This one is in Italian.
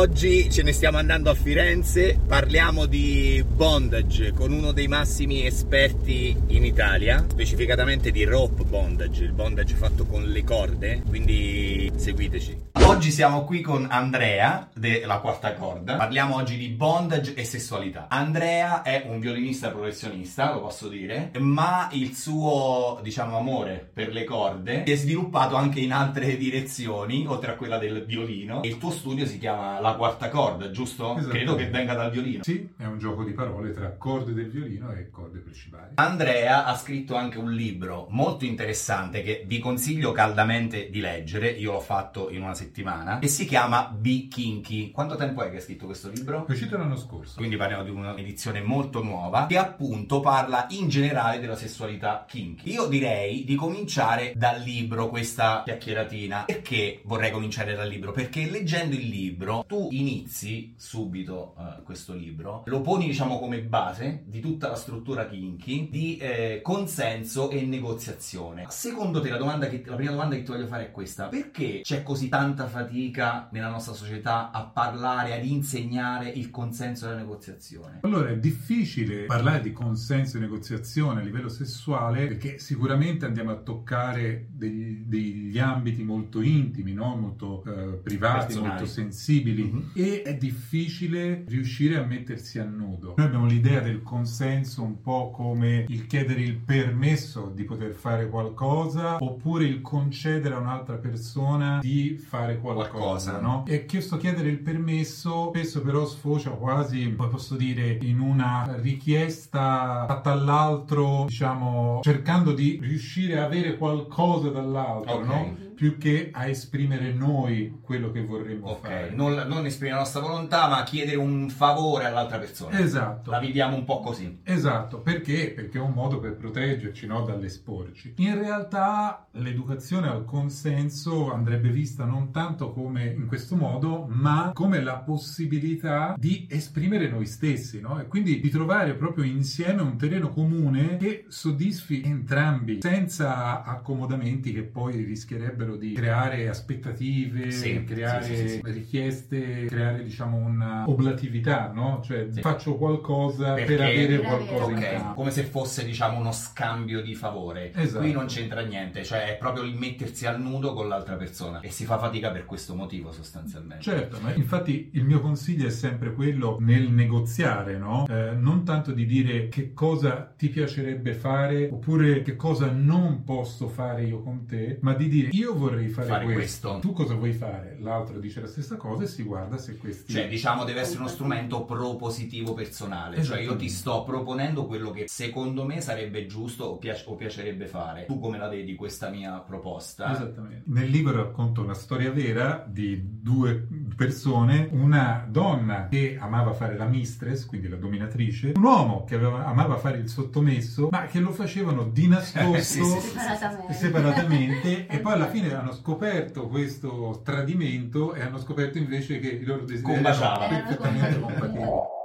Oggi ce ne stiamo andando a Firenze, parliamo di bondage con uno dei massimi esperti in Italia, specificatamente di rope bondage, il bondage fatto con le corde, quindi seguiteci. Oggi siamo qui con Andrea della quarta corda, parliamo oggi di bondage e sessualità. Andrea è un violinista professionista, lo posso dire, ma il suo, diciamo, amore per le corde si è sviluppato anche in altre direzioni, oltre a quella del violino. Il tuo studio si chiama la quarta corda, giusto? Credo che venga dal violino. Sì, è un gioco di parole tra corde del violino e corde principali. Andrea ha scritto anche un libro molto interessante che vi consiglio caldamente di leggere, io l'ho fatto in una settimana, che si chiama Be Kinky. Quanto tempo è che hai scritto questo libro? È uscito l'anno scorso. Quindi parliamo di un'edizione molto nuova che appunto parla in generale della sessualità kinky. Io direi di cominciare dal libro questa chiacchieratina. Perché vorrei cominciare dal libro? Perché leggendo il libro tu inizi subito uh, questo libro, lo poni diciamo come base di tutta la struttura kinky di eh, consenso e negoziazione. Secondo te la, domanda che, la prima domanda che ti voglio fare è questa, perché c'è così tanta fatica nella nostra società a parlare, ad insegnare il consenso e la negoziazione? Allora è difficile parlare di consenso e negoziazione a livello sessuale perché sicuramente andiamo a toccare degli, degli ambiti molto intimi, no? molto eh, privati, Personali. molto sensibili mm-hmm. e è difficile riuscire a mettersi a nudo. Noi abbiamo l'idea del consenso un po' come il chiedere il permesso di poter fare qualcosa oppure il concedere a un'altra persona di fare qualcosa, Qualcosa. no? E questo chiedere il permesso spesso però sfocia quasi, posso dire, in una richiesta fatta all'altro, diciamo, cercando di riuscire a avere qualcosa dall'altro, Ok. no? Più che a esprimere noi quello che vorremmo Ok, fare. non, non esprimere la nostra volontà, ma chiedere un favore all'altra persona. Esatto. La viviamo un po' così. Esatto, perché? Perché è un modo per proteggerci no, dall'esporci. In realtà l'educazione al consenso andrebbe vista non tanto come in questo modo, ma come la possibilità di esprimere noi stessi, no? E quindi di trovare proprio insieme un terreno comune che soddisfi entrambi, senza accomodamenti che poi rischierebbero di creare aspettative, Sì, creare sì, sì, sì, sì. richieste, creare diciamo una oblatività, no? Cioè Sì. faccio qualcosa Perché- per avere qualcosa in Ok, cambio. come se fosse diciamo uno scambio di favore. Esatto. Qui non c'entra niente, cioè è proprio il mettersi al nudo con l'altra persona e si fa fatica per questo motivo sostanzialmente. Certo, ma infatti il mio consiglio è sempre quello nel negoziare, no? Eh, non tanto di dire che cosa ti piacerebbe fare oppure che cosa non posso fare io con te, ma di dire io vorrei fare, Fare questo. questo. tu cosa vuoi fare? L'altro dice la stessa cosa e si guarda se questi... Cioè, diciamo, deve essere uno strumento propositivo personale. Cioè, io ti Esattamente. sto proponendo quello che secondo me sarebbe giusto o, piace- o piacerebbe fare. Tu come la vedi questa mia proposta? Esattamente. Nel libro racconto una storia vera di due persone, una donna che amava fare la mistress, quindi la dominatrice, un uomo che aveva- amava fare il sottomesso, ma che lo facevano di nascosto Sì, sì. Separatamente. separatamente e poi alla fine hanno scoperto questo tradimento e hanno scoperto invece che i loro desideri erano perfettamente compatibili.